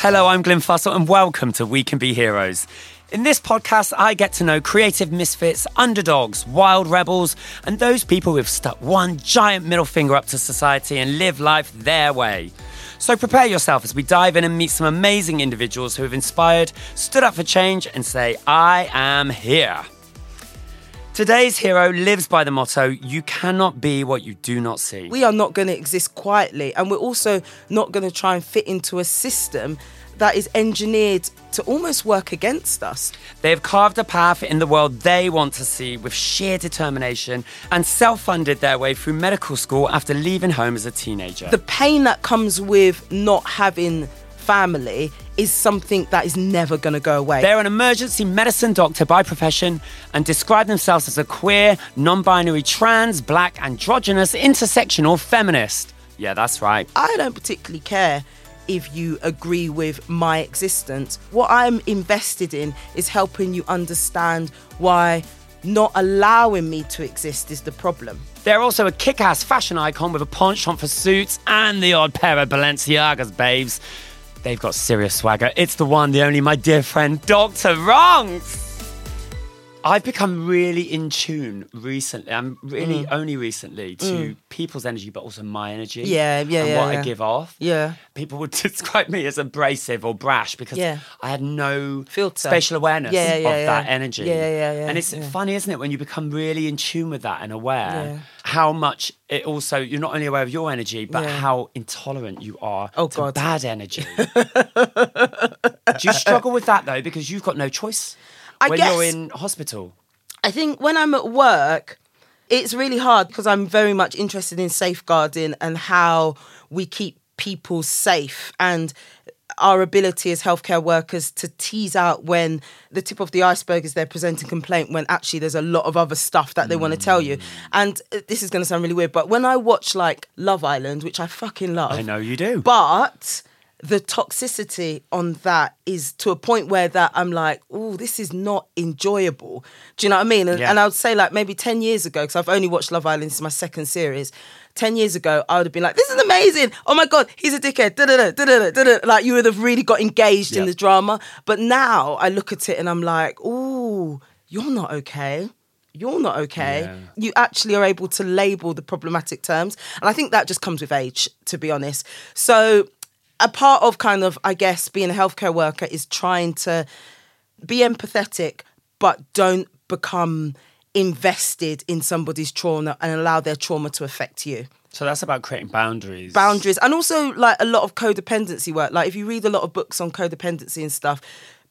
Hello, I'm Glyn Fussell, and welcome to We Can Be Heroes. In this podcast, I get to know creative misfits, underdogs, wild rebels, and those people who've stuck one giant middle finger up to society and live life their way. So prepare yourself as we dive in and meet some amazing individuals who have inspired, stood up for change, and say, I am here. Today's hero lives by the motto you cannot be what you do not see. We are not going to exist quietly, and we're also not going to try and fit into a system that is engineered to almost work against us. They have carved a path in the world they want to see with sheer determination and self funded their way through medical school after leaving home as a teenager. The pain that comes with not having family is something that is never going to go away. They're an emergency medicine doctor by profession and describe themselves as a queer, non binary, trans, black, androgynous, intersectional feminist. Yeah, that's right. I don't particularly care if you agree with my existence. What I'm invested in is helping you understand why not allowing me to exist is the problem. They're also a kick ass fashion icon with a penchant for suits and the odd pair of Balenciagas, babes. They've got serious swagger. It's the one, the only, my dear friend, Dr. Ronx. I've become really in tune recently. I'm really Mm. only recently to people's energy, but also my energy. Yeah, yeah, and yeah, what I give off. Yeah. People would describe me as abrasive or brash because Yeah. I had no Filter. spatial awareness Yeah, yeah, of yeah. that energy. Yeah, yeah, yeah, And it's yeah. funny, isn't it, when you become really in tune with that and aware Yeah. How much it also you're not only aware of your energy, but Yeah. how intolerant you are Oh, to God. bad energy. Do you struggle with that though? Because you've got no choice I when guess- you're in hospital. I think when I'm at work, it's really hard because I'm very much interested in safeguarding and how we keep people safe and our ability as healthcare workers to tease out when the tip of the iceberg is they're presenting complaint when actually there's a lot of other stuff that they want to tell you. And uh, this is going to sound really weird, but when I watch like Love Island, which I fucking love, I know you do. but the toxicity on that is to a point where that I'm like, oh, this is not enjoyable. Do you know what I mean? And, Yeah. and I would say like maybe 10 years ago, because I've only watched Love Island, this is my second series. 10 years ago, I would have been like, this is amazing. Oh my God, he's a dickhead. Da-da-da, da-da-da, da-da. Like you would have really got engaged in the drama. But now I look at it and I'm like, oh, you're not okay. You're not okay. Yeah. You actually are able to label the problematic terms. And I think that just comes with age, to be honest. So, a part of kind of, I guess, being a healthcare worker is trying to be empathetic, but don't become invested in somebody's trauma and allow their trauma to affect you. So that's about creating boundaries. boundaries and also like a lot of codependency work. Like if you read a lot of books on codependency and stuff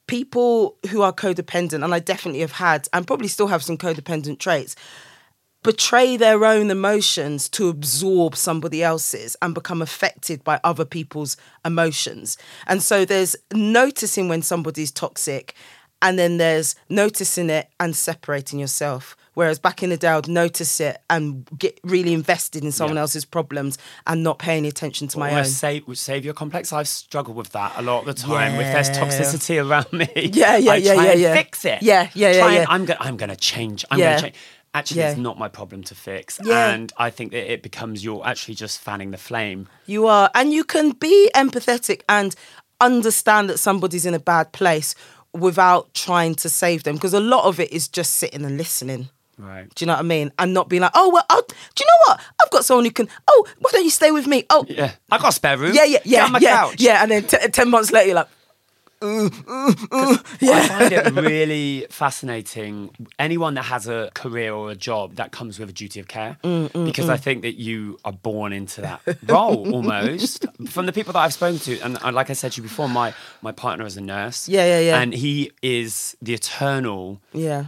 people who are codependent and i definitely have had and probably still have some codependent traits betray their own emotions to absorb somebody else's and become affected by other people's emotions. And so there's noticing when somebody's toxic and then there's noticing it and separating yourself whereas back in the day i'd notice it and get really invested in someone Yeah. else's problems and not pay any attention to my own save, savior complex. I've struggled with that a lot of the time. If there's toxicity around me, Yeah, yeah, I yeah, try yeah, and yeah. fix it. Yeah, yeah, yeah, Try and- I'm gonna, I'm gonna change. I'm Yeah. gonna change. Actually, it's not my problem to fix, Yeah. and I think that it becomes you're actually just fanning the flame. You are, and you can be empathetic and understand that somebody's in a bad place without trying to save them because a lot of it is just sitting and listening. Right. Do you know what I mean? And not being like, oh well, I'll, do you know what? I've got someone who can. Oh, why don't you stay with me? Oh, Yeah, I got a spare room. yeah, yeah, yeah, yeah, couch. yeah. And then t- ten months later, you're like, I find it really fascinating. Anyone that has a career or a job that comes with a duty of care, Mm, because I think that you are born into that role almost. From the people that I've spoken to, and like I said to you before, my my partner is a nurse. Yeah, yeah, yeah. And he is the eternal yeah,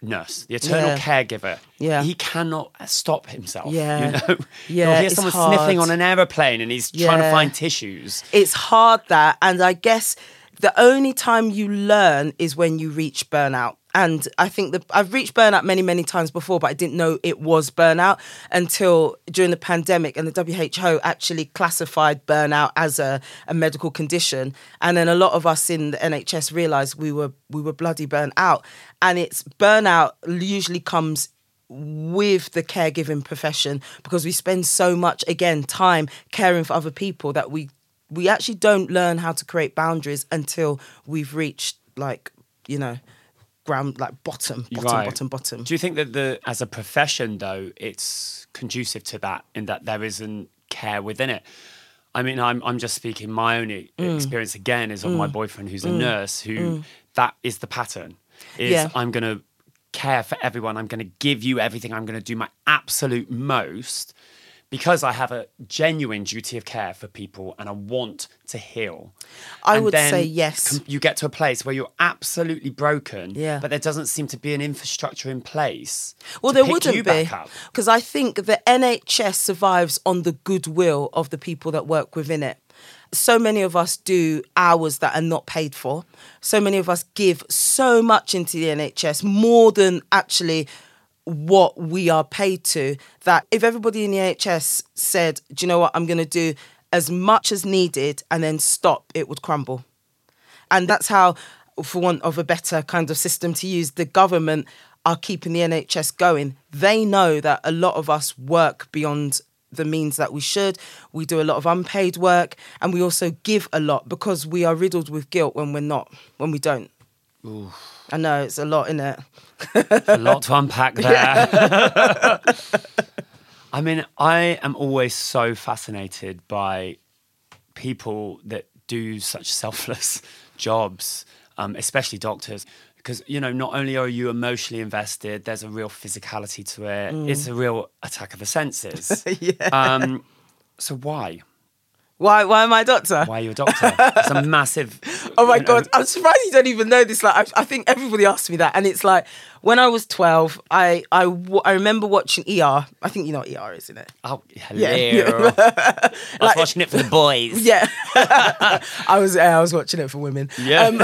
nurse, the eternal Yeah. caregiver. Yeah. He cannot stop himself. Yeah. You know? Yeah, You'll hear someone hard. sniffing on an aeroplane and he's trying to find tissues. it's hard that, and I guess the only time you learn is when you reach burnout. And I think that I've reached burnout many, many times before, but I didn't know it was burnout until during the pandemic. And the WHO actually classified burnout as a, a medical condition. And then a lot of us in the NHS realized we were we were bloody burnt out. And it's burnout usually comes with the caregiving profession because we spend so much again time caring for other people that we we actually don't learn how to create boundaries until we've reached like you know ground like bottom bottom Right. bottom bottom Do you think that the as a profession though it's conducive to that in that there isn't care within it? I mean, I'm I'm just speaking my own Mm. experience again is of my mm. boyfriend who's a mm. nurse who mm. that is the pattern. Is Yeah. I'm gonna care for everyone. I'm gonna give you everything. I'm gonna do my absolute most because I have a genuine duty of care for people and I want to heal. I And would say yes. you get to a place where you're absolutely broken, Yeah. but there doesn't seem to be an infrastructure in place. Well, there wouldn't be because I think the NHS survives on the goodwill of the people that work within it. So many of us do hours that are not paid for. So many of us give so much into the NHS more than actually what we are paid to. That if everybody in the NHS said, "Do you know what? I'm going to do as much as needed," and then stop, it would crumble. And that's how, for want of a better kind of system to use, the government are keeping the NHS going. They know that a lot of us work beyond the means that we should. We do a lot of unpaid work and we also give a lot because we are riddled with guilt when we're not, when we don't. I know it's a lot in it. a lot to unpack there. I mean, I am always so fascinated by people that do such selfless jobs, um, especially doctors. Because, you know, not only are you emotionally invested, there's a real physicality to it. It's a real attack of the senses. yeah. um, so why? Why? Why am I a doctor? Why are you a doctor? It's a massive. Oh my god, I'm surprised you don't even know this. Like, I, I think everybody asked me that, and it's like when I was 12, I I, w- I remember watching ER. I think you know what ER is, isn't it? Oh, hello. Yeah. I was Like- watching it for the boys. Yeah, I was I was watching it for women. Yeah. Um,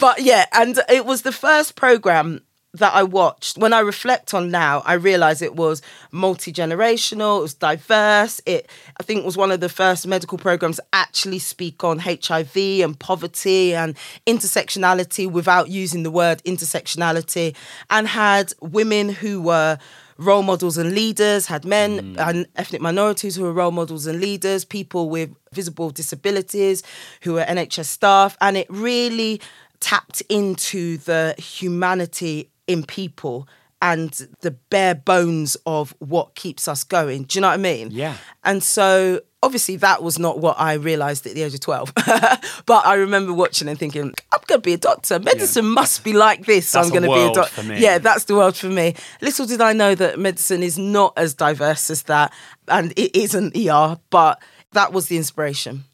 but yeah, and it was the first program that I watched. When I reflect on now, I realize it was multi generational. It was diverse. It I think was one of the first medical programs to actually speak on HIV and poverty and intersectionality without using the word intersectionality, and had women who were role models and leaders, had men mm. and ethnic minorities who were role models and leaders, people with visible disabilities who were NHS staff, and it really tapped into the humanity in people and the bare bones of what keeps us going. Do you know what I mean? Yeah. And so obviously that was not what I realized at the age of 12. but I remember watching and thinking, I'm going to be a doctor. Medicine must be like this. That's I'm going to be a doctor. Yeah, that's the world for me. Little did I know that medicine is not as diverse as that and it isn't ER, but that was the inspiration.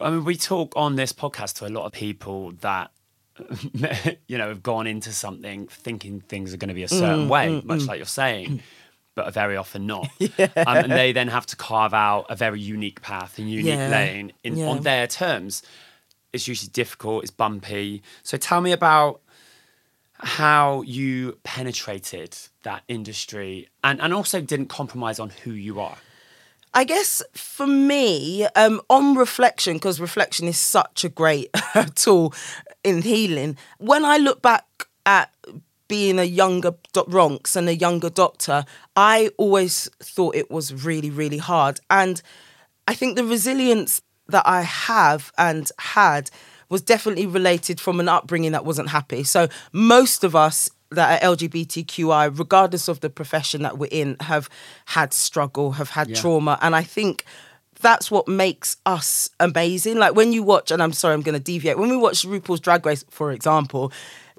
I mean, we talk on this podcast to a lot of people that, you know, have gone into something thinking things are going to be a certain way, much like you're saying, but are very often not. Um, and they then have to carve out a very unique path and unique Yeah. lane in, Yeah. on their terms. It's usually difficult, it's bumpy. So tell me about how you penetrated that industry and, and also didn't compromise on who you are. I guess for me, um, on reflection, because reflection is such a great tool in healing. When I look back at being a younger Ronx and a younger doctor, I always thought it was really, really hard. And I think the resilience that I have and had was definitely related from an upbringing that wasn't happy. So most of us that are LGBTQI, regardless of the profession that we're in, have had struggle, have had Yeah. trauma. And I think that's what makes us amazing. Like when you watch, and I'm sorry, I'm going to deviate. When we watch RuPaul's Drag Race, for example,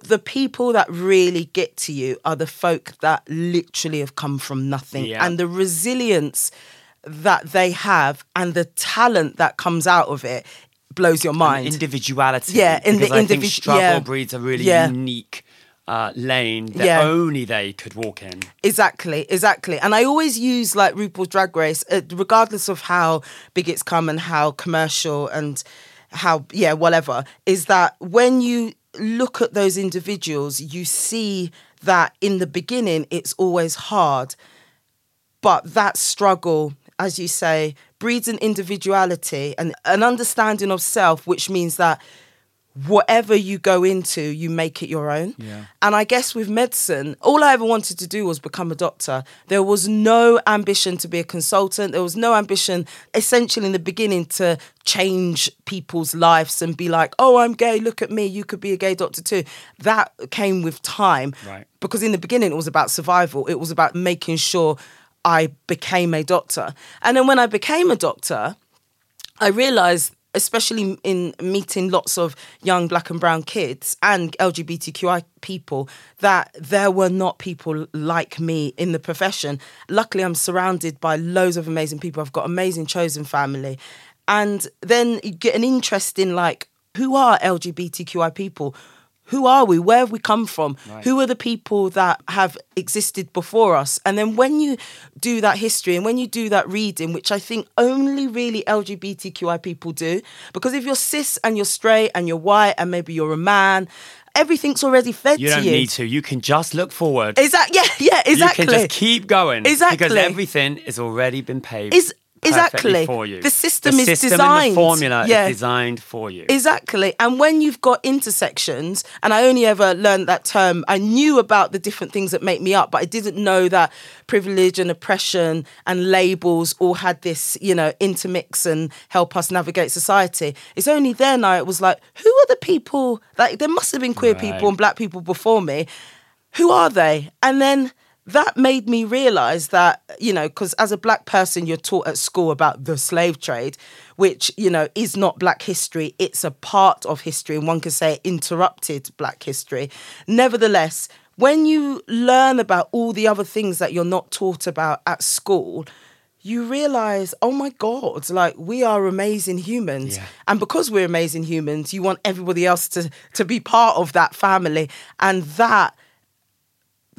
the people that really get to you are the folk that literally have come from nothing. Yeah. And the resilience that they have and the talent that comes out of it blows your mind. individuality. Yeah, in the because I think struggle yeah. breeds a really Yeah. unique uh, lane that Yeah. only they could walk in. Exactly, exactly. And I always use like RuPaul's Drag Race, uh, regardless of how big it's come and how commercial and how, yeah, whatever, is that when you look at those individuals, you see that in the beginning it's always hard. But that struggle, as you say, breeds an individuality and an understanding of self, which means that whatever you go into, you make it your own. Yeah. And I guess with medicine, all I ever wanted to do was become a doctor. There was no ambition to be a consultant. There was no ambition, essentially, in the beginning, to change people's lives and be like, oh, I'm gay, look at me, you could be a gay doctor too. That came with time. Right. Because in the beginning, it was about survival, it was about making sure I became a doctor. And then when I became a doctor, I realized, especially in meeting lots of young black and brown kids and LGBTQI people, that there were not people like me in the profession. Luckily, I'm surrounded by loads of amazing people. I've got amazing chosen family. And then you get an interest in like, who are LGBTQI people? Who are we? Where have we come from? Right. Who are the people that have existed before us? And then when you do that history and when you do that reading, which I think only really LGBTQI people do, because if you're cis and you're straight and you're white and maybe you're a man, everything's already fed You to don't you. need to. You can just look forward. Exactly. Yeah, yeah, exactly. You can just keep going. Exactly. Because everything has already been paved. Is- exactly. for you. The system is system designed. The formula Yeah. is designed for you. Exactly. And when you've got intersections, and I only ever learned that term, I knew about the different things that make me up, but I didn't know that privilege and oppression and labels all had this, you know, intermix and help us navigate society. It's only then I was like, who are the people? Like, there must have been queer Right. people and black people before me. Who are they? And then that made me realize that, you know, because as a black person, you're taught at school about the slave trade, which, you know, is not black history. It's a part of history, and one could say interrupted black history. Nevertheless, when you learn about all the other things that you're not taught about at school, you realize, oh my God, like we are amazing humans. Yeah. And because we're amazing humans, you want everybody else to, to be part of that family. And that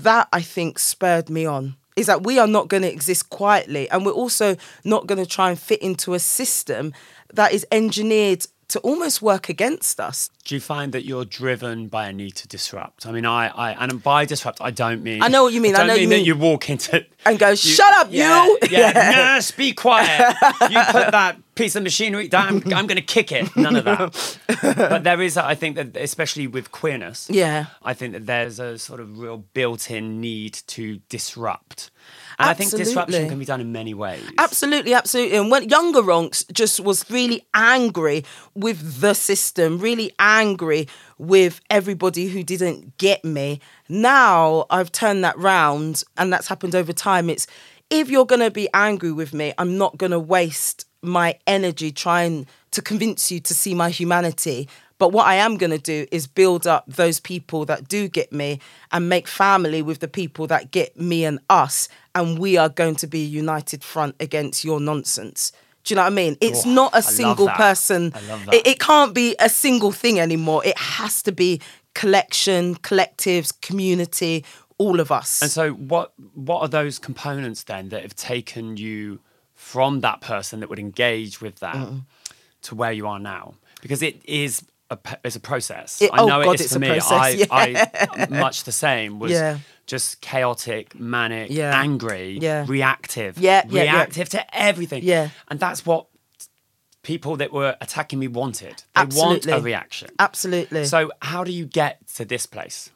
that I think spurred me on is that we are not going to exist quietly and we're also not going to try and fit into a system that is engineered to almost work against us. Do you find that you're driven by a need to disrupt? I mean, I, I and by disrupt, I don't mean. I know what you mean, I don't know mean you that you walk into And go, "Shut up, yeah, you!" Yeah, nurse, be quiet. You put that piece of machinery down. I'm, I'm going to kick it. None of that. but there is, I think that especially with queerness, Yeah. I think that there's a sort of real built-in need to disrupt, and I think disruption can be done in many ways. Absolutely, absolutely. And when younger Ronx just was really angry with the system, really angry with everybody who didn't get me. Now I've turned that round and that's happened over time. It's if you're gonna be angry with me, I'm not gonna waste my energy trying to convince you to see my humanity. But what I am going to do is build up those people that do get me and make family with the people that get me and us. And we are going to be a united front against your nonsense. Do you know what I mean? It's Oh, not I a love single person. I love that. It, it can't be a single thing anymore. It has to be collection, collectives, community, all of us. And so, what what are those components then that have taken you from that person that would engage with that Mm. to where you are now? Because it is a it's a process. It- I oh know God, it is it's for a me. process, I, I much the same was Yeah. just chaotic, manic, Yeah. angry, Yeah. reactive, Yeah, yeah, yeah. reactive to everything. Yeah. and that's what people that were attacking me wanted. They Absolutely. want a reaction. Absolutely. So, how do you get to this place?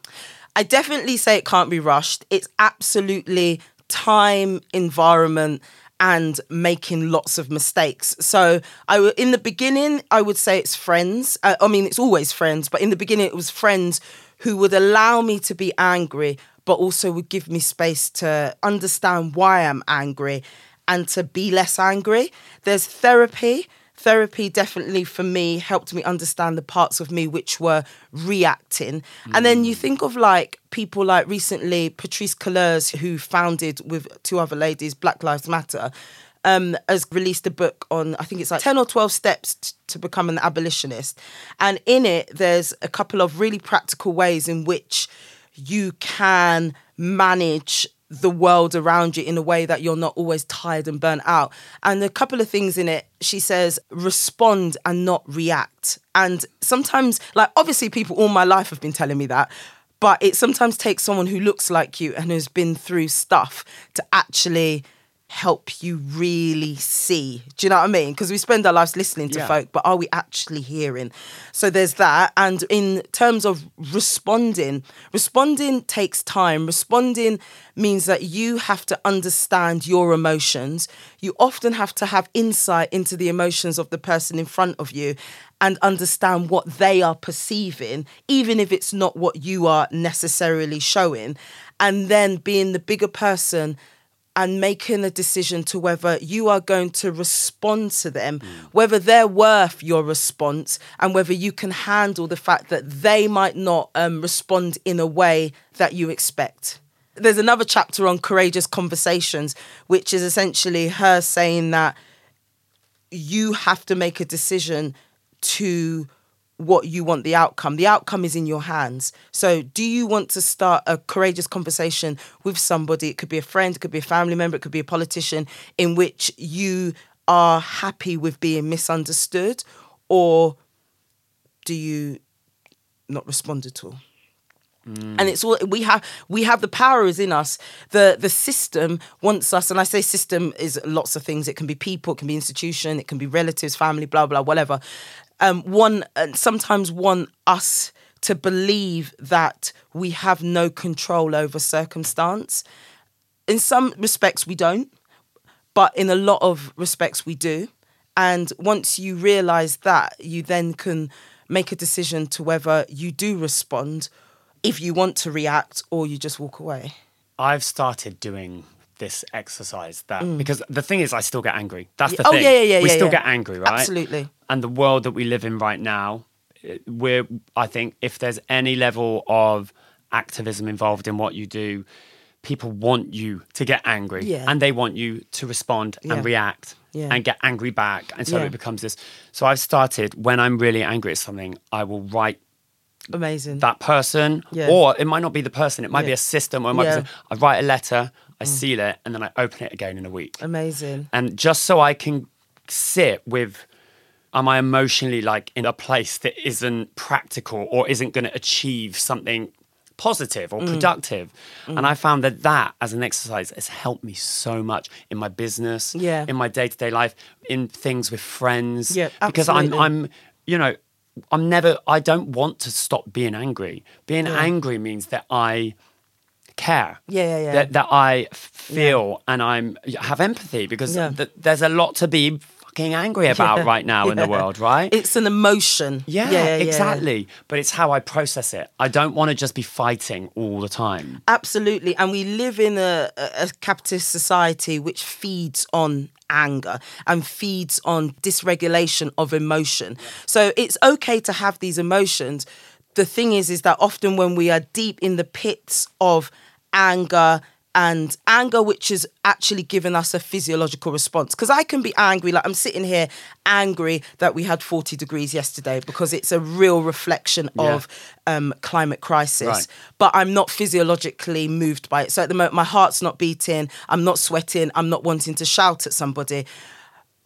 I definitely say it can't be rushed. It's absolutely time, environment, and making lots of mistakes. So, I in the beginning, I would say it's friends. Uh, I mean, it's always friends, but in the beginning, it was friends who would allow me to be angry, but also would give me space to understand why I'm angry and to be less angry. There's therapy therapy definitely for me helped me understand the parts of me which were reacting. And then you think of like people like recently Patrisse Cullors, who founded with two other ladies black lives matter um, has released a book on i think it's like 10 or 12 steps t- to become an abolitionist. And in it there's a couple of really practical ways in which you can manage the world around you in a way that you're not always tired and burnt out. And a couple of things in it, she says, respond and not react. And sometimes, like, obviously, people all my life have been telling me that. But it sometimes takes someone who looks like you and has been through stuff to actually help you really see. Do you know what I mean? Because we spend our lives listening to Yeah. folk, but are we actually hearing? So there's that. And in terms of responding, responding takes time. Responding means that you have to understand your emotions. You often have to have insight into the emotions of the person in front of you and understand what they are perceiving, even if it's not what you are necessarily showing. And then being the bigger person and making a decision to whether you are going to respond to them, whether they're worth your response, and whether you can handle the fact that they might not um, respond in a way that you expect. There's another chapter on courageous conversations, which is essentially her saying that you have to make a decision to what you want the outcome. The outcome is in your hands. So, do you want to start a courageous conversation with somebody? It could be a friend, it could be a family member, it could be a politician, in which you are happy with being misunderstood, or do you not respond at all? Mm. and it's all we have we have the power is in us the the system wants us and i say system is lots of things it can be people it can be institution it can be relatives family blah blah whatever um one and sometimes want us to believe that we have no control over circumstance in some respects we don't but in a lot of respects we do and once you realize that you then can make a decision to whether you do respond if you want to react or you just walk away I've started doing this exercise that because the thing is I still get angry. That's the Mm. Oh, thing. yeah, yeah, yeah, We yeah, still yeah. get angry, right? Absolutely. And the world that we live in right now, we're I think if there's any level of activism involved in what you do, people want you to get angry Yeah. and they want you to respond Yeah. and react Yeah. and get angry back. And so it becomes this. So I've started when I'm really angry at something, I will write amazing that person, Yeah. or it might not be the person. It might be a system, or it might be. I write a letter, I mm. seal it, and then I open it again in a week. amazing And just so I can sit with, am I emotionally like in a place that isn't practical or isn't going to achieve something positive Mm. or productive? And I found that that as an exercise has helped me so much in my business, Yeah. in my day to day life, in things with friends. Yeah, because I'm. I'm, you know, I'm never, I don't want to stop being angry. Being angry means that I care. Yeah, yeah, yeah. That, that I feel and I'm have empathy because Yeah. th- there's a lot to be fucking angry about Yeah, right now in the world, right? it's an emotion yeah, yeah exactly. But it's how I process it. I don't want to just be fighting all the time. Absolutely. And we live in a a capitalist society which feeds on anger and feeds on dysregulation of emotion. So it's okay to have these emotions. The thing is, is that often when we are deep in the pits of anger, and anger, which has actually given us a physiological response. Because I can be angry, like I'm sitting here angry that we had 40 degrees yesterday because it's a real reflection Yeah. of um, climate crisis. Right. But I'm not physiologically moved by it. So at the moment, my heart's not beating, I'm not sweating, I'm not wanting to shout at somebody.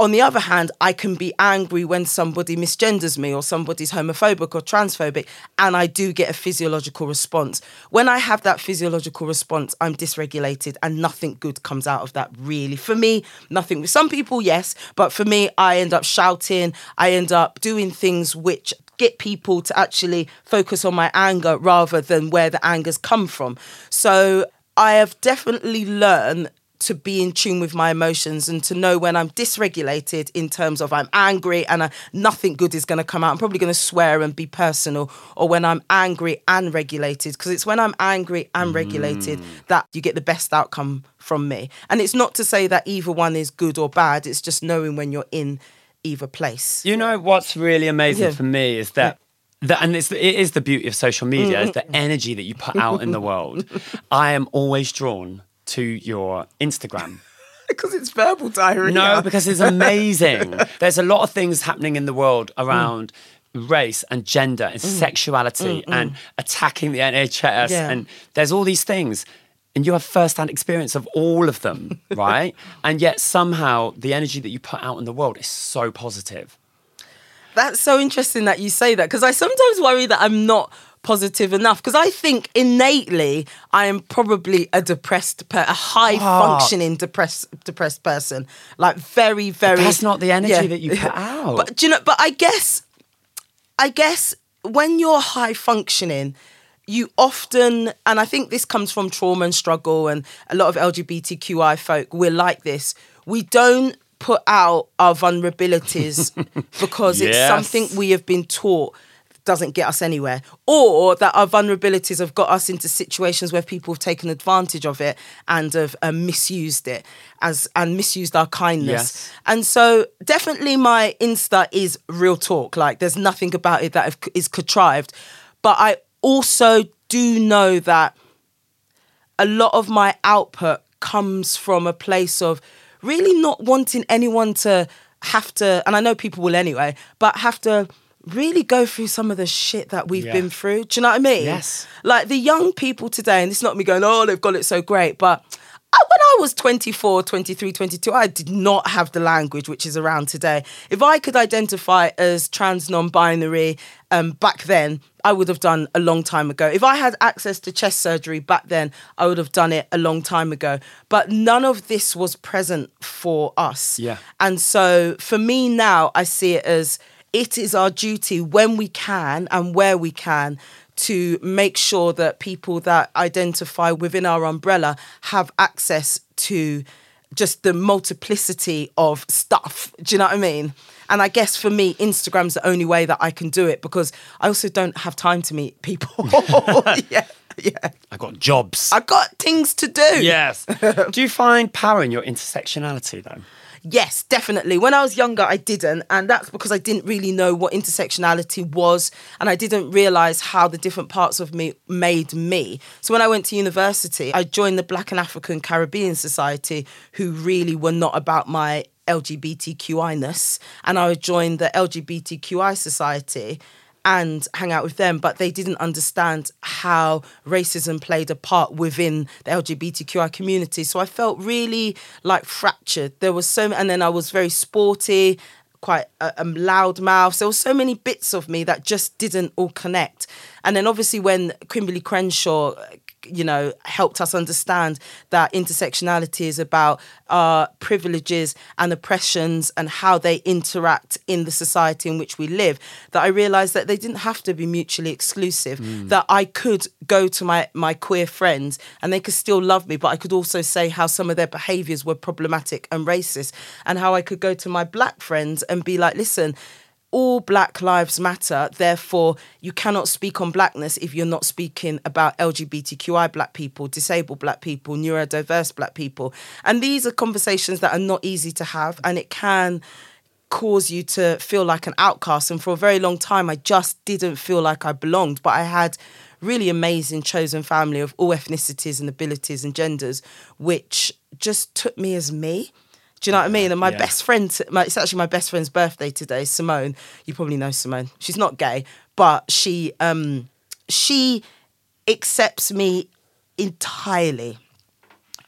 On the other hand, I can be angry when somebody misgenders me or somebody's homophobic or transphobic, and I do get a physiological response. When I have that physiological response, I'm dysregulated and nothing good comes out of that, really. For me, nothing. With Some people, yes, but for me, I end up shouting, I end up doing things which get people to actually focus on my anger rather than where the anger's come from. So I have definitely learned to be in tune with my emotions and to know when I'm dysregulated in terms of I'm angry and I, nothing good is going to come out. I'm probably going to swear and be personal, or when I'm angry and regulated, because it's when I'm angry and regulated mm. that you get the best outcome from me. And it's not to say that either one is good or bad, it's just knowing when you're in either place. You know what's really amazing Yeah. for me is that. that and it's, it is the beauty of social media, is mm-hmm. the energy that you put out in the world. I am always drawn to your Instagram. Because it's verbal diarrhea. No, because it's amazing. There's a lot of things happening in the world mm. around race and gender and mm. sexuality mm, and attacking the NHS. Yeah. And there's all these things. And you have first-hand experience of all of them, right? and yet somehow the energy that you put out in the world is so positive. That's so interesting that you say that because I sometimes worry that I'm not positive enough because I think innately I am probably a depressed, per- a high functioning depressed depressed person. Like very, very. that's not the energy that you put out. But do you know? But I guess, I guess when you're high functioning. You often, and I think this comes from trauma and struggle, and a lot of LGBTQI folk, we're like this. We don't put out our vulnerabilities because it's something we have been taught doesn't get us anywhere or that our vulnerabilities have got us into situations where people have taken advantage of it and have uh, misused it as and misused our kindness. Yes. and so definitely my insta is real talk. Like there's nothing about it that is contrived. But i also do know that a lot of my output comes from a place of really not wanting anyone to have to, and I know people will anyway, but have to really go through some of the shit that we've Yeah. been through. Do you know what I mean? Yes. Like the young people today, and it's not me going, oh, they've got it so great, but I, when I was 24, 23, 22, I did not have the language which is around today. If I could identify as trans non binary um, back then, I would have done a long time ago. If I had access to chest surgery back then, I would have done it a long time ago. But none of this was present for us. Yeah. And so for me now, I see it as it is our duty when we can and where we can to make sure that people that identify within our umbrella have access to just the multiplicity of stuff. Do you know what I mean? And I guess for me, Instagram's the only way that I can do it because I also don't have time to meet people. yeah, yeah. I got jobs. I got things to do. yes. Do you find power in your intersectionality though? Yes, definitely. When I was younger, I didn't. And that's because I didn't really know what intersectionality was. And I didn't realize how the different parts of me made me. So when I went to university, I joined the Black and African Caribbean Society, who really were not about my LGBTQI-ness. And I joined the LGBTQI Society and hang out with them, but they didn't understand how racism played a part within the LGBTQI community. So I felt really like fractured. There was so, and then I was very sporty, quite a, a loud mouth. There were so many bits of me that just didn't all connect. And then obviously when Kimberlé Crenshaw you know, helped us understand that intersectionality is about our privileges and oppressions and how they interact in the society in which we live. That I realized that they didn't have to be mutually exclusive. Mm. That I could go to my my queer friends and they could still love me, but I could also say how some of their behaviors were problematic and racist, and how I could go to my black friends and be like, listen all black lives matter therefore you cannot speak on blackness if you're not speaking about lgbtqi black people disabled black people neurodiverse black people. And these are conversations that are not easy to have and it can cause you to feel like an outcast. And for a very long time i just didn't feel like i belonged but i had really amazing chosen family of all ethnicities and abilities and genders which just took me as me do you know what I mean? And my Yeah. best friend, my, it's actually my best friend's birthday today, Simone. You probably know Simone. She's not gay, but she um she accepts me entirely.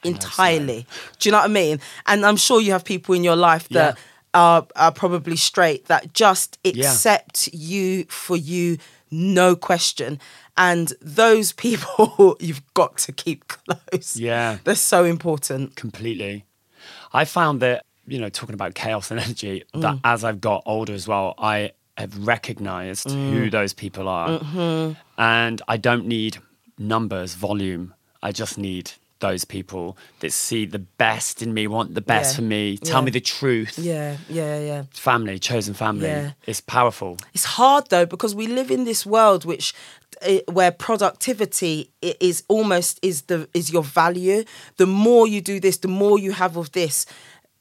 Entirely. Do you know what I mean? And I'm sure you have people in your life that are, are probably straight that just accept you for you, no question. And those people you've got to keep close. Yeah. They're so important. Completely. I found that, you know, talking about chaos and energy, that mm. as I've got older as well, I have recognized mm. who those people are. Mm-hmm. And I don't need numbers, volume. I just need those people that see the best in me, want the best Yeah. for me, tell Yeah. me the truth. Yeah, yeah, yeah. Family, chosen family. Yeah. It's powerful. It's hard though because we live in this world which Eh, where productivity is almost is the is your value. The more you do this, the more you have of this.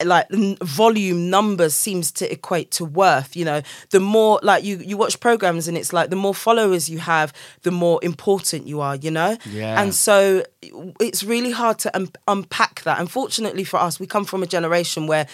Like volume numbers seems to equate to worth you know. The more like you you watch programs and it's like the more followers you have the more important you are you know? Yeah. and so it's really hard to un- unpack that. Unfortunately for us we come from a generation where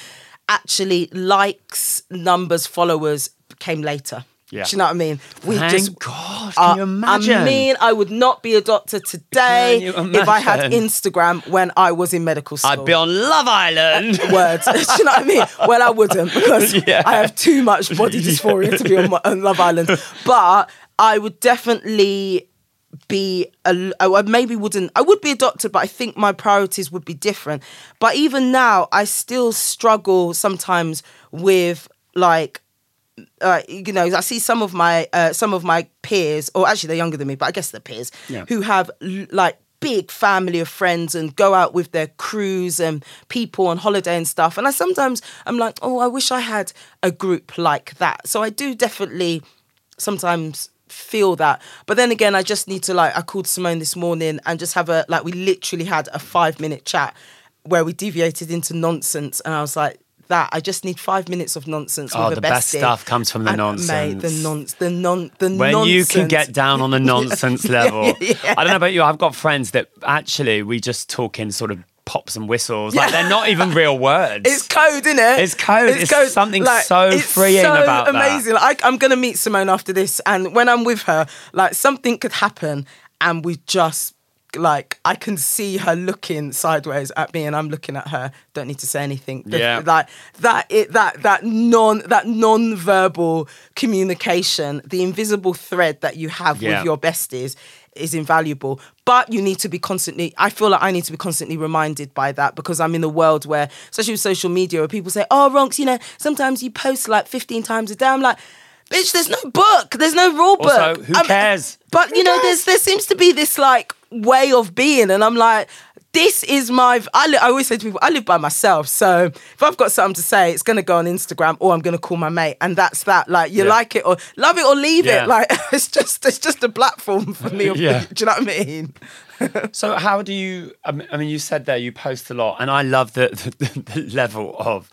actually likes numbers followers came later Yeah. do you know what I mean? We Thank God. Can you imagine? I mean, I would not be a doctor today if I had? Instagram when I was in medical school. I'd be on Love Island. Uh, words. Do you know what I mean? Well, I wouldn't because Yeah. I have too much body dysphoria to be on, on Love Island. But I would definitely be a, I maybe wouldn't I would be a doctor but I think my priorities would be different but even now I still struggle sometimes with like uh, you know, I see some of my uh, some of my peers, or actually they're younger than me, but I guess they're peers, Yeah. who have like big family of friends and go out with their crews and people on holiday and stuff. And I sometimes I'm like, oh, I wish I had a group like that. So I do definitely sometimes feel that. But then again, I just need to like I called Simone this morning and just have a like we literally had a five minute chat where we deviated into nonsense and I was like that I just need five minutes of nonsense. Oh, the best stuff comes from the And, Mate, the nonsense. the non, the when nonsense. you can get down on the nonsense level. I don't know about you. I've got friends that actually we just talk in sort of pops and whistles. Like they're not even real words. It's code, isn't it? It's code. It's something so it's freeing so about that. amazing. Like, I, I'm gonna meet Simone after this, and when I'm with her, like something could happen, and we just like I can see her looking sideways at me, and I'm looking at her. Don't need to say anything. The- Yeah. like that. It that that non that non-verbal communication, the invisible thread that you have Yeah. with your besties is invaluable. But you need to be constantly, I feel like I need to be constantly reminded by that because I'm in a world where, especially with social media, where people say, oh, Ronx, you know, sometimes you post like 15 times a day. I'm like, bitch, there's no book, there's no rule book. Also, who I'm- cares? But, you know, there's there seems to be this like way of being. And I'm like, this is my. I, li- I always say to people, I live by myself. So if I've got something to say, it's going to go on Instagram or I'm going to call my mate. And that's that. Like, you Yeah. like it or love it or leave Yeah. it. Like, it's just it's just a platform for me. Yeah. Do you know what I mean? So how do you? I mean, I mean, you said there you post a lot, and I love the the, the level of.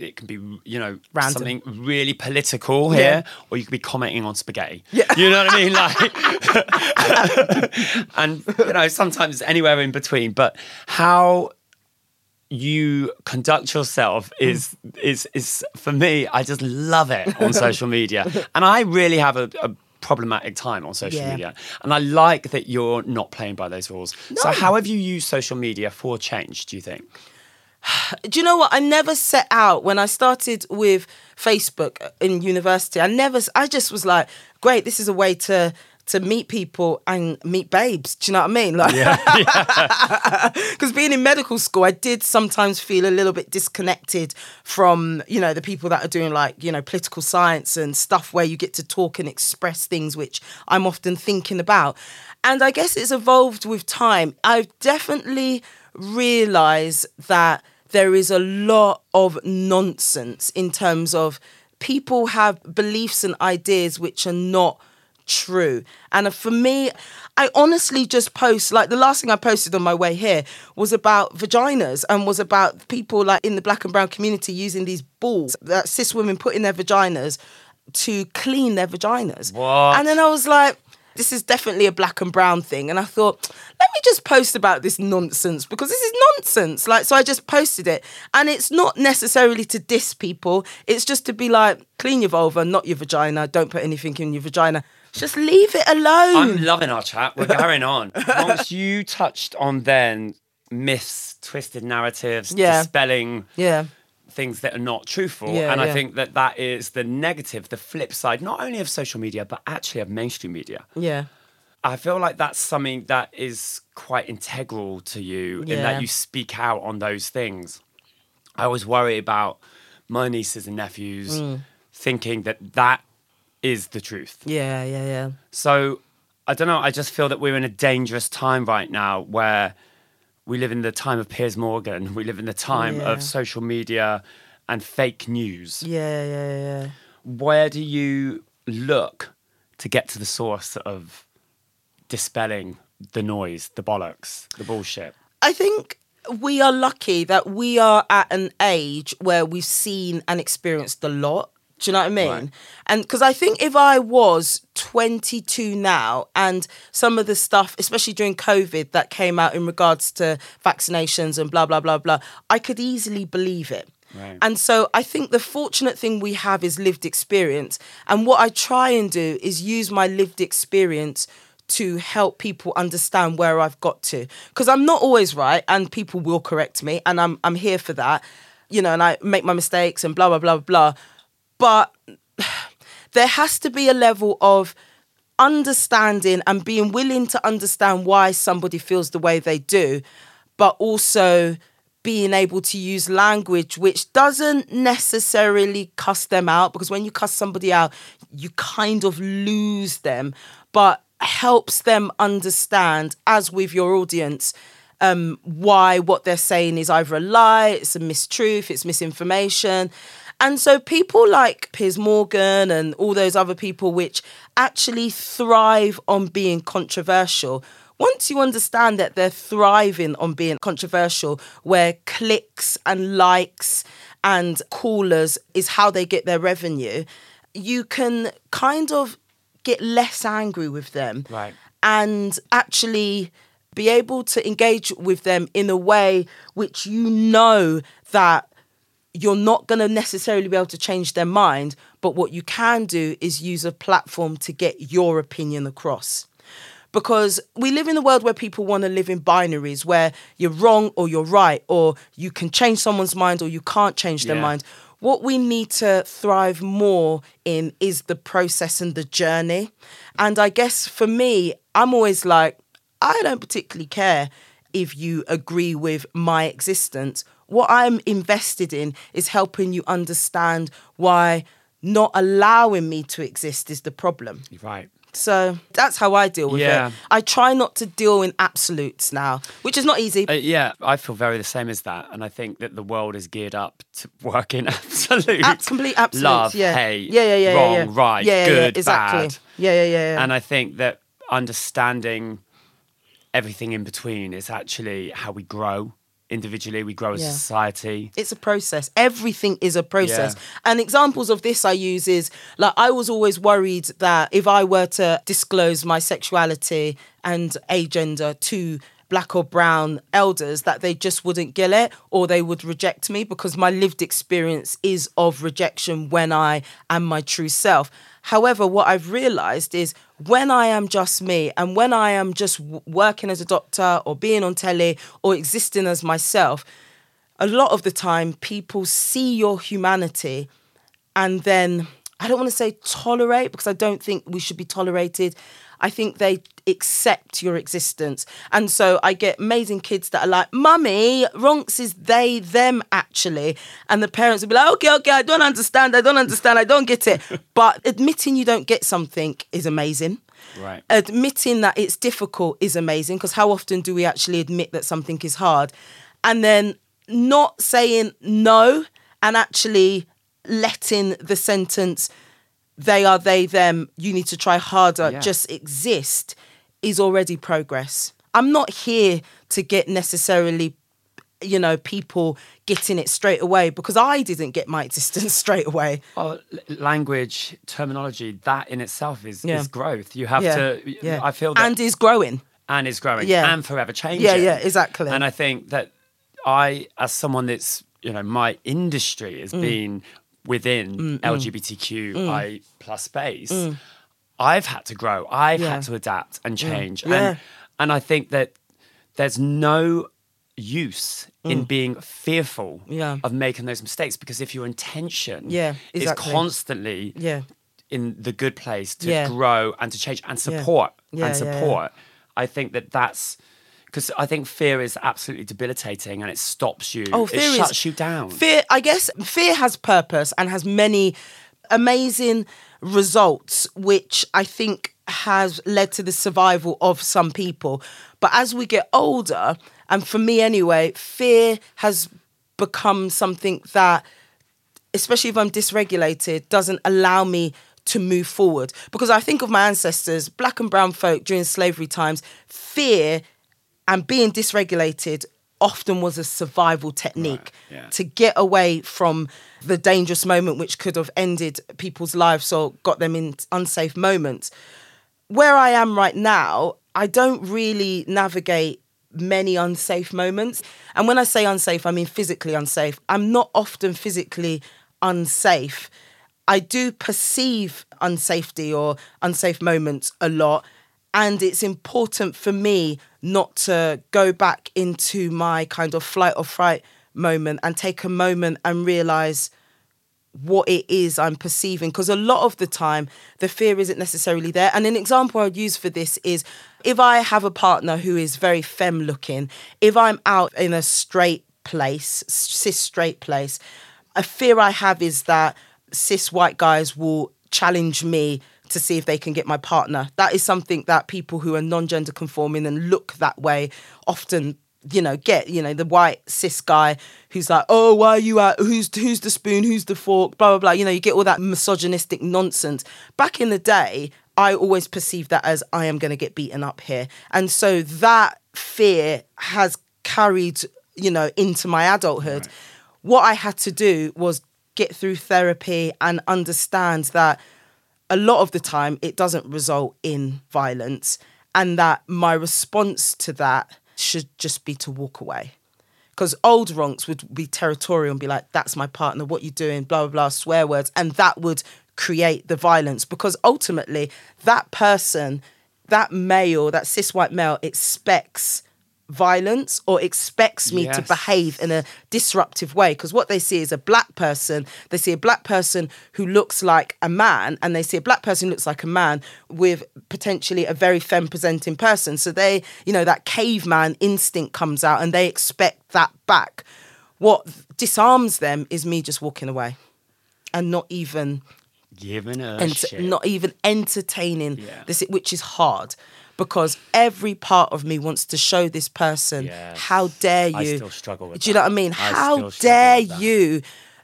It can be, you know, Random. something really political here, or you could be commenting on spaghetti. Yeah. You know what I mean? Like, and you know, sometimes anywhere in between. But how you conduct yourself is is is for me. I just love it on social media, and I really have a. a problematic time on social Yeah. media and i like that you're not playing by those rules so how have you used social media for change do you think do you know what? I never set out when I started with Facebook in university. I never, I just was like, great, this is a way to to meet people and meet babes. Do you know what I mean? Like, because being in medical school, I did sometimes feel a little bit disconnected from you know the people that are doing like you know political science and stuff where you get to talk and express things which I'm often thinking about. And I guess it's evolved with time. I've definitely realized that there is a lot of nonsense in terms of people have beliefs and ideas which are not true. And for me, I honestly just post like the last thing I posted on my way here was about vaginas and was about people like in the black and brown community using these balls that cis women put in their vaginas to clean their vaginas. What? And then I was like, this is definitely a black and brown thing. And I thought, let me just post about this nonsense because this is nonsense. Like, so I just posted it. And it's not necessarily to diss people, it's just to be like, clean your vulva, not your vagina. Don't put anything in your vagina. Just leave it alone. i'm loving our chat we're going on once you touched on then myths twisted narratives Yeah. dispelling yeah. Things that are not truthful. Yeah, and I think that that is the negative, the flip side, not only of social media, but actually of mainstream media. Yeah. I feel like that's something that is quite integral to you in that you speak out on those things. I always worry about my nieces and nephews Mm. thinking that that is the truth. Yeah. Yeah. Yeah. So I don't know. I just feel that we're in a dangerous time right now where we live in the time of Piers Morgan. We live in the time Yeah. of social media and fake news. Yeah. Yeah. Yeah. Where do you look to get to the source of dispelling the noise, the bollocks, the bullshit? I think we are lucky that we are at an age where we've seen and experienced a lot. Do you know what I mean? Right. And because I think if I was 22 now and some of the stuff, especially during COVID, that came out in regards to vaccinations and blah, blah, blah, blah, I could easily believe it. Right. And so I think the fortunate thing we have is lived experience. And what I try and do is use my lived experience to help people understand where I've got to. Because I'm not always right and people will correct me and I'm I'm here for that. You know, and I make my mistakes and blah blah blah blah. But there has to be a level of understanding and being willing to understand why somebody feels the way they do, but also being able to use language which doesn't necessarily cuss them out because when you cuss somebody out, you kind of lose them, but helps them understand, as with your audience, um, why what they're saying is either a lie, it's a mistruth, it's misinformation. And so people like Piers Morgan and all those other people which actually thrive on being controversial. Once you understand that they're thriving on being controversial, where clicks and likes and callers is how they get their revenue, you can kind of get less angry with them. Right. And actually be able to engage with them in a way which you know that you're not going to necessarily be able to change their mind, but what you can do is use a platform to get your opinion across. Because we live in a world where people want to live in binaries where you're wrong or you're right, or you can change someone's mind or you can't change their Yeah. mind. What we need to thrive more in is the process and the journey. And I guess for me, I'm always like, I don't particularly care if you agree with my existence. What I'm invested in is helping you understand why not allowing me to exist is the problem. Right. So that's how I deal with Yeah. it. I try not to deal in absolutes now, which is not easy. Uh, yeah, I feel very the same as that, and I think that the world is geared up to work in absolute, Ab- complete absolutes. love, yeah. hate, yeah, yeah, yeah, wrong, yeah, yeah. right, yeah, yeah, good, yeah, exactly. bad. Yeah, yeah, yeah, yeah. And I think that understanding everything in between is actually how we grow individually. We grow as Yeah. a society. it's a process. Everything is a process. Yeah. And examples of this I use is like I was always worried that if I were to disclose my sexuality and agender to black or brown elders that they just wouldn't get it or they would reject me because my lived experience is of rejection when I am my true self. However, what I've realized is when I am just me and when I am just working as a doctor or being on telly or existing as myself, a lot of the time people see your humanity and then I don't want to say tolerate because I don't think we should be tolerated. I think they accept your existence. And so I get amazing kids that are like, Mummy, Ronx is they, them actually. And the parents will be like, okay, okay, I don't understand, I don't understand, I don't get it. but admitting you don't get something is amazing. Right. Admitting that it's difficult is amazing because how often do we actually admit that something is hard? And then not saying no and actually letting the sentence they are they them you need to try harder Yeah. just exist is already progress i'm not here to get necessarily you know people getting it straight away because i didn't get my existence straight away Oh, l- language, terminology, that in itself is, Yeah. is growth. You have yeah to, yeah I feel that, and is growing and is growing Yeah. and forever changing. Yeah, yeah, exactly. And I think that I, as someone that's, you know, my industry Mm. has been within mm, mm. LGBTQI mm. plus space, I've had to grow. I've Yeah. had to adapt and change. Yeah. And, and I think that there's no use in being fearful Mm. Yeah. of making those mistakes because if your intention Yeah, exactly. is constantly Yeah. in the good place to grow and to change and support and support. I think that that's because I think fear is absolutely debilitating and it stops you. Oh, it fear is- shuts you down. Fear, I guess, fear has purpose and has many amazing results, which I think has led to the survival of some people. But as we get older, and for me anyway, fear has become something that, especially if I'm dysregulated, doesn't allow me to move forward. Because I think of my ancestors, black and brown folk during slavery times, fear and being dysregulated often was a survival technique Right, yeah. to get away from the dangerous moment which could have ended people's lives or got them in unsafe moments. Where I am right now, I don't really navigate many unsafe moments. And when I say unsafe, I mean physically unsafe. I'm not often physically unsafe. I do perceive unsafety or unsafe moments a lot. And it's important for me not to go back into my kind of flight or fright moment and take a moment and realize what it is I'm perceiving. Because a lot of the time, the fear isn't necessarily there. And an example I'd use for this is if I have a partner who is very femme looking, if I'm out in a straight place, cis straight place, a fear I have is that cis white guys will challenge me to see if they can get my partner. That is something that people who are non-gender conforming and look that way often you know get you know the white cis guy who's like oh why are you out who's who's the spoon who's the fork? Blah blah blah. You know you get all that misogynistic nonsense. Back in the day i always perceived that as i am going to get beaten up here. And so that fear has carried you know into my adulthood. Right. what i had to do was get through therapy and understand that a lot of the time it doesn't result in violence and that my response to that should just be to walk away. Because old Ronx would be territorial and be like that's my partner. What you doing? Blah blah blah swear words. And that would create the violence because ultimately that person that male that cis white male expects violence or expects me yes. to behave in a disruptive way. Because what they see is a black person. They see a black person who looks like a man and they see a black person who looks like a man with potentially a very femme presenting person. So they you know that caveman instinct comes out and they expect that back. What disarms them is me just walking away and not even giving a ent- not even entertaining yeah. this which is hard because every part of me wants to show this person yes. how dare you. I still struggle with Do you know what I mean? I how dare you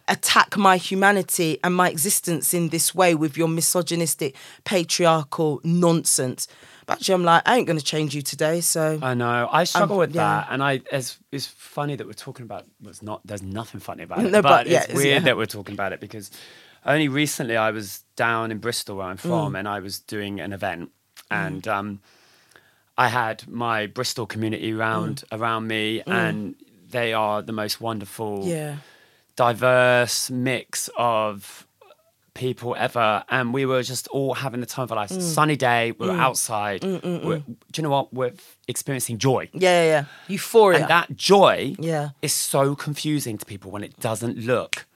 attack my humanity and my existence in this way with your misogynistic, patriarchal nonsense? But actually, I'm like, I ain't going to change you today. So I know I struggle with yeah. that, and I it's it's funny that we're talking about. Well, not. There's nothing funny about it, no, but, but yeah, it's, it's weird yeah. that we're talking about it because only recently I was down in Bristol where I'm from, mm. and I was doing an event, mm. and um, I had my Bristol community around mm. around me, mm. and they are the most wonderful, yeah. diverse mix of people ever. And we were just all having the time of our lives. Mm. Sunny day, we were mm. outside. Mm, mm, we're, do you know what? We're experiencing joy. Yeah, yeah, yeah. Euphoria. And that joy yeah. is so confusing to people when it doesn't look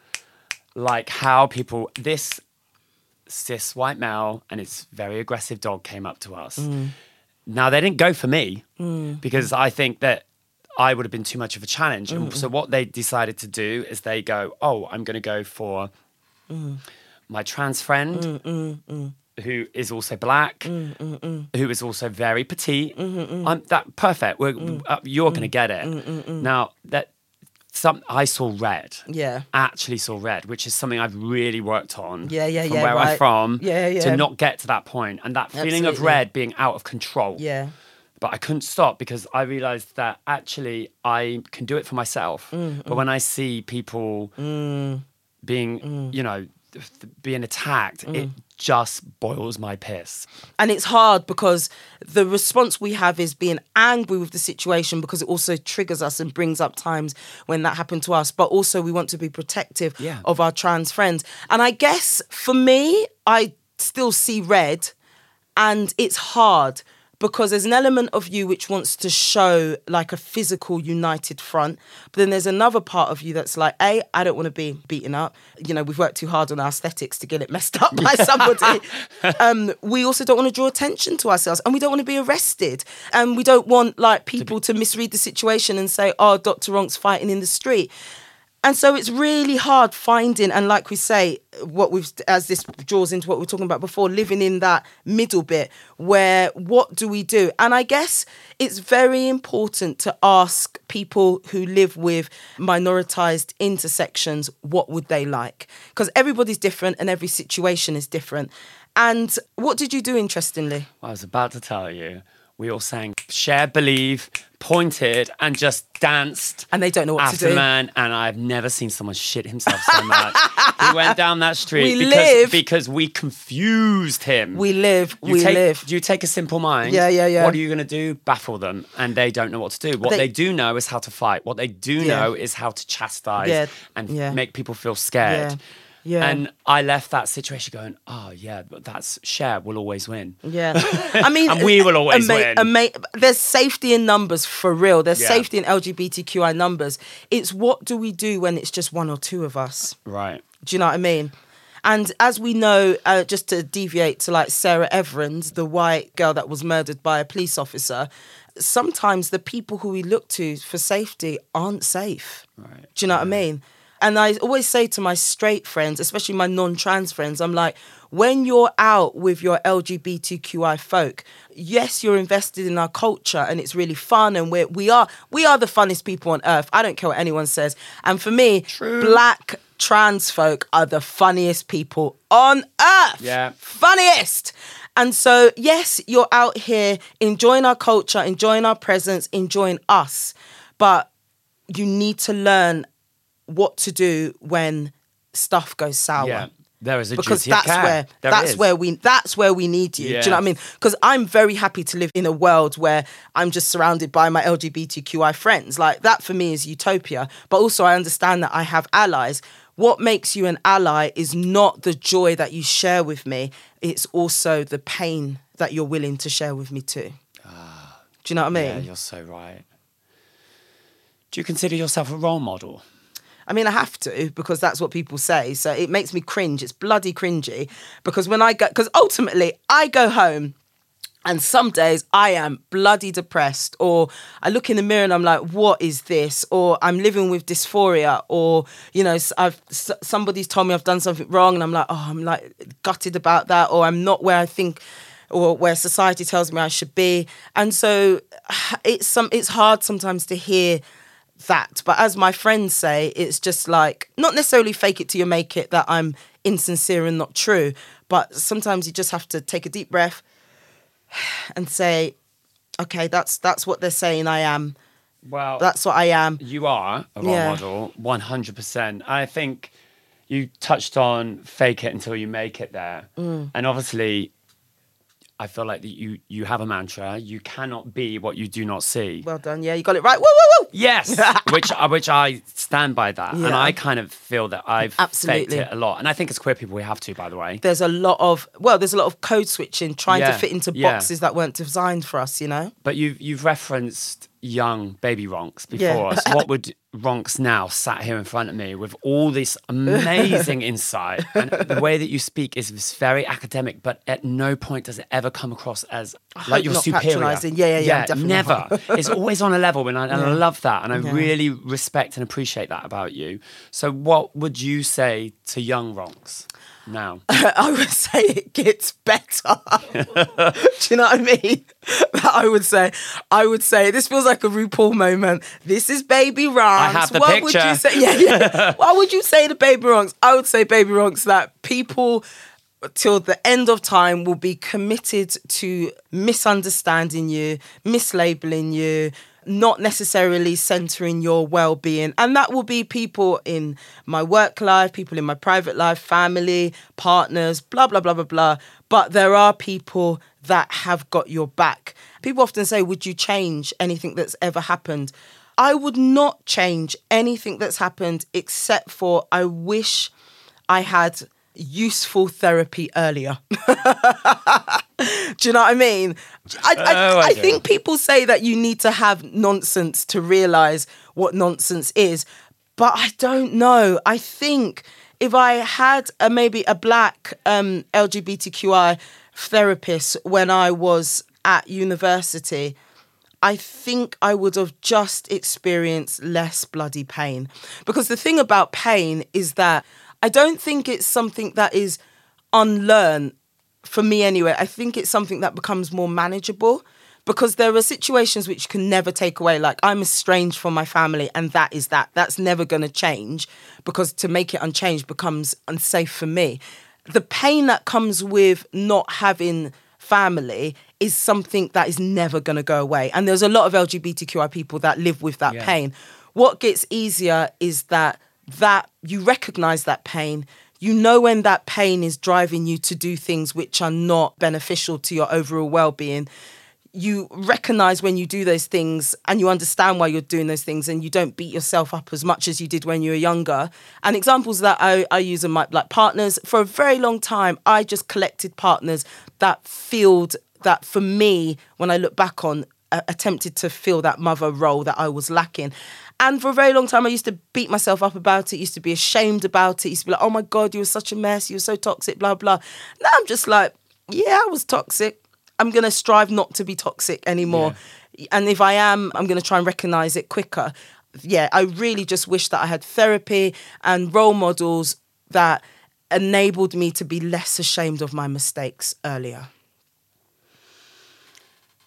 like how people this cis white male and his very aggressive dog came up to us. Now they didn't go for me mm. because I think that I would have been too much of a challenge. Mm. So what they decided to do is they go, "Oh, I'm going to go for mm. my trans friend." Mm, mm, mm. Who is also black? Who is also very petite? I'm that perfect. We're, uh, you're going to get it. Now that some I saw red. Yeah. Actually saw red, which is something I've really worked on. Yeah, yeah, from yeah. Where right. I'm from. Yeah, yeah. To not get to that point and that feeling Absolutely. of red being out of control. Yeah. But I couldn't stop because I realized that actually I can do it for myself. Mm, but mm. when I see people mm. being, mm. you know, being attacked, it mm. just boils my piss. And it's hard because the response we have is being angry with the situation because it also triggers us and brings up times when that happened to us. But also, we want to be protective yeah. of our trans friends. And I guess for me, I still see red and it's hard because there's an element of you which wants to show like a physical united front but then there's another part of you that's like a i don't want to be beaten up. You know we've worked too hard on our aesthetics to get it messed up by somebody. Um, we also don't want to draw attention to ourselves and we don't want to be arrested and we don't want like people to, be- to misread the situation and say oh dr Ronx's fighting in the street and so it's really hard finding, and like we say, what we've as this draws into what we are talking about before, living in that middle bit where what do we do? And I guess it's very important to ask people who live with minoritized intersections what would they like? Because everybody's different and every situation is different. And what did you do interestingly? Well, I was about to tell you we all sang Cher Believe, pointed, and just danced. And they don't know what after to do. man, and I've never seen someone shit himself so much. he went down that street we because, live. because we confused him. We live. You we take, live. You take a simple mind. Yeah, yeah, yeah. What are you going to do? Baffle them, and they don't know what to do. What they, they do know is how to fight. What they do Yeah. know is how to chastise Yeah, and yeah. make people feel scared. Yeah. Yeah. And I left that situation going, oh yeah, but that's share will always win. Yeah, I mean, And we will always win. ama- there's safety in numbers for real. There's Yeah. safety in LGBTQI numbers. It's what do we do when it's just one or two of us? Right. Do you know what I mean? And as we know, uh, just to deviate to like Sarah Everard, the white girl that was murdered by a police officer, sometimes the people who we look to for safety aren't safe. Right. Do you know what I mean? And I always say to my straight friends, especially my non trans friends, I'm like, when you're out with your LGBTQI folk, yes, you're invested in our culture and it's really fun and we're, we are we are the funnest people on earth. I don't care what anyone says. And for me, True. black trans folk are the funniest people on earth. Yeah. Funniest. And so, yes, you're out here enjoying our culture, enjoying our presence, enjoying us. But you need to learn what to do when stuff goes sour Yeah. There is a because that's where There that's is. where we that's where we need you. Do you know what I mean? Because I'm very happy to live in a world where I'm just surrounded by my LGBTQI friends. Like that for me is utopia. But also I understand that I have allies. What makes you an ally is not the joy that you share with me. It's also the pain that you're willing to share with me too. Ah. Do you know what I mean? Yeah, you're so right. Do you consider yourself a role model? I mean, I have to because that's what people say. So it makes me cringe. It's bloody cringy because when I go, because ultimately I go home and some days I am bloody depressed, or I look in the mirror and I'm like, what is this? Or I'm living with dysphoria, or, you know, I've, somebody's told me I've done something wrong and I'm like, oh, I'm like gutted about that, or I'm not where I think or where society tells me I should be. And so it's some it's hard sometimes to hear that. But as my friends say, it's just like not necessarily fake it till you make it that I'm insincere and not true. But sometimes you just have to take a deep breath and say, okay, that's that's what they're saying I am. Well, That's what I am. you are a role Yeah. model, 100%. I think you touched on fake it until you make it there. Mm. And obviously, I feel like that you, you have a mantra. You cannot be what you do not see. Well done. Yeah, you got it right. Woo woo woo. Yes, which uh, which I stand by that, and I kind of feel that I've Absolutely. faked it a lot, and I think as queer people we have to, by the way. There's a lot of well, there's a lot of code switching, trying Yeah, to fit into yeah. boxes that weren't designed for us. You know. But you've you've referenced young baby Ronx Yeah. before. what would Ronx now sat here in front of me with all this amazing insight and the way that you speak is very academic, but at no point does it ever come across as like you're superior. patronising. Yeah, yeah, yeah, never. it's always on a level, and I, and I love that, and I Yeah. really respect and appreciate that about you. So, what would you say to young Ronx now? I would say it gets better. Do you know what I mean? I would say, I would say, this feels like a RuPaul moment. This is Baby Ronx. have the what would picture. you say? Yeah, yeah. what would you say to Baby Ronx? I would say Baby Ronx that people till the end of time will be committed to misunderstanding you, mislabeling you, not necessarily centering your well-being. And that will be people in my work life people in my private life family partners blah blah blah blah blah. But there are people that have got your back. People often say would you change anything that's ever happened? I would not change anything that's happened except for i wish i had useful therapy earlier do you know what I mean? I, I, Oh, I I think people say that you need to have nonsense to realize what nonsense is, but I don't know. I think if I had a, maybe a black um, LGBTQI therapist when I was at university, I think I would have just experienced less bloody pain. Because the thing about pain is that I don't think it's something that is unlearned for me anyway. I think it's something that becomes more manageable because there are situations which you can never take away. Like I'm estranged from my family, and that is that. That's never going to change because to make it unchanged becomes unsafe for me. The pain that comes with not having family is something that is never going to go away. And there's a lot of LGBTQI people that live with that Yeah. pain. What gets easier is that that you recognize that pain. You know when that pain is driving you to do things which are not beneficial to your overall well-being. You recognize when you do those things and you understand why you're doing those things and you don't beat yourself up as much as you did when you were younger. And examples that I, I use in my like partners. For a very long time, I just collected partners that filled that for me, when I look back on, attempted to fill that mother role that I was lacking. And for a very long time, I used to beat myself up about it, used to be ashamed about it, used to be like, oh my God, you were such a mess, you were so toxic, blah, blah. Now I'm just like, yeah, I was toxic. I'm going to strive not to be toxic anymore. And if I am, I'm going to try and recognize it quicker. Yeah, I really just wish that I had therapy and role models that enabled me to be less ashamed of my mistakes earlier.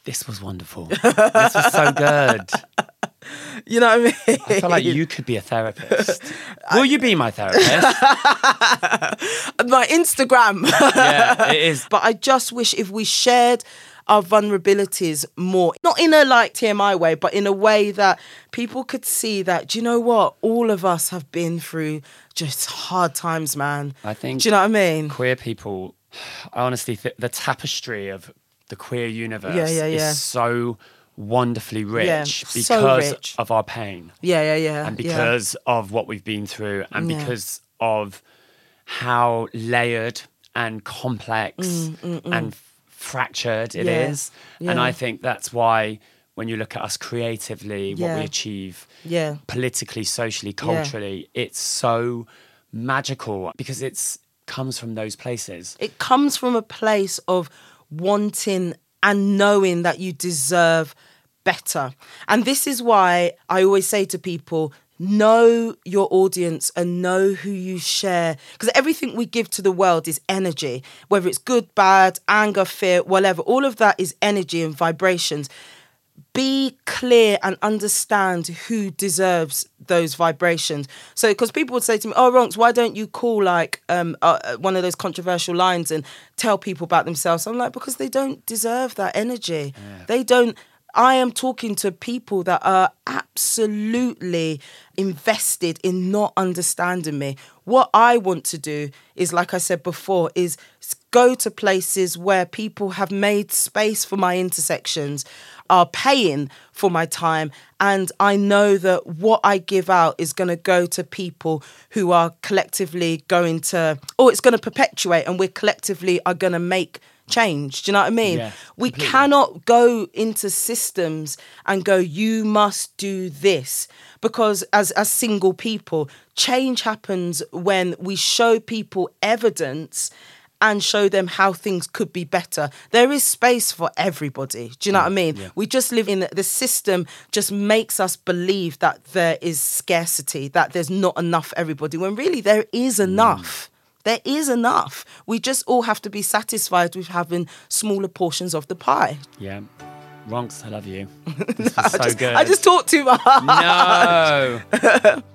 This was wonderful. this was so good. You know what I mean? I feel like you could be a therapist. Will you be my therapist? my Instagram. yeah, it is. But I just wish if we shared our vulnerabilities more, not in a like TMI way, but in a way that people could see that, do you know what? All of us have been through just hard times, man. I think. Do you know what I mean? Queer people, I honestly think the tapestry of the queer universe Yeah, yeah, yeah. is so wonderfully rich Yeah, because so rich. of our pain. Yeah, yeah, yeah. and yeah. because of what we've been through and Yeah. because of how layered and complex and f- fractured it is, Mm, Yeah. and i think that's why when you look at us creatively what we achieve Yeah. politically socially culturally it's so magical because it's comes from those places it comes from a place of wanting and knowing that you deserve better. And this is why I always say to people, know your audience and know who you share because everything we give to the world is energy whether it's good bad anger fear whatever all of that is energy and vibrations be clear and understand who deserves those vibrations. So, because people would say to me, "Oh, Ronx, why don't you call like um uh, uh, one of those controversial lines and tell people about themselves?" I'm like, because they don't deserve that energy. They don't. I am talking to people that are absolutely invested in not understanding me. What I want to do is, like I said before, is go to places where people have made space for my intersections, are paying for my time, and I know that what I give out is going to go to people who are collectively going to, or it's going to perpetuate, and we collectively are going to make change. Do you know what I mean? Yeah, we completely. cannot go into systems and go, you must do this. Because as, as single people, change happens when we show people evidence and show them how things could be better. There is space for everybody. Do you know what I mm, mean? We just live in the system just makes us believe that there is scarcity, that there's not enough for everybody, when really there is mm. enough. There is enough. We just all have to be satisfied with having smaller portions of the pie. yeah Ronx i love you this was so just, good I just talk too much. no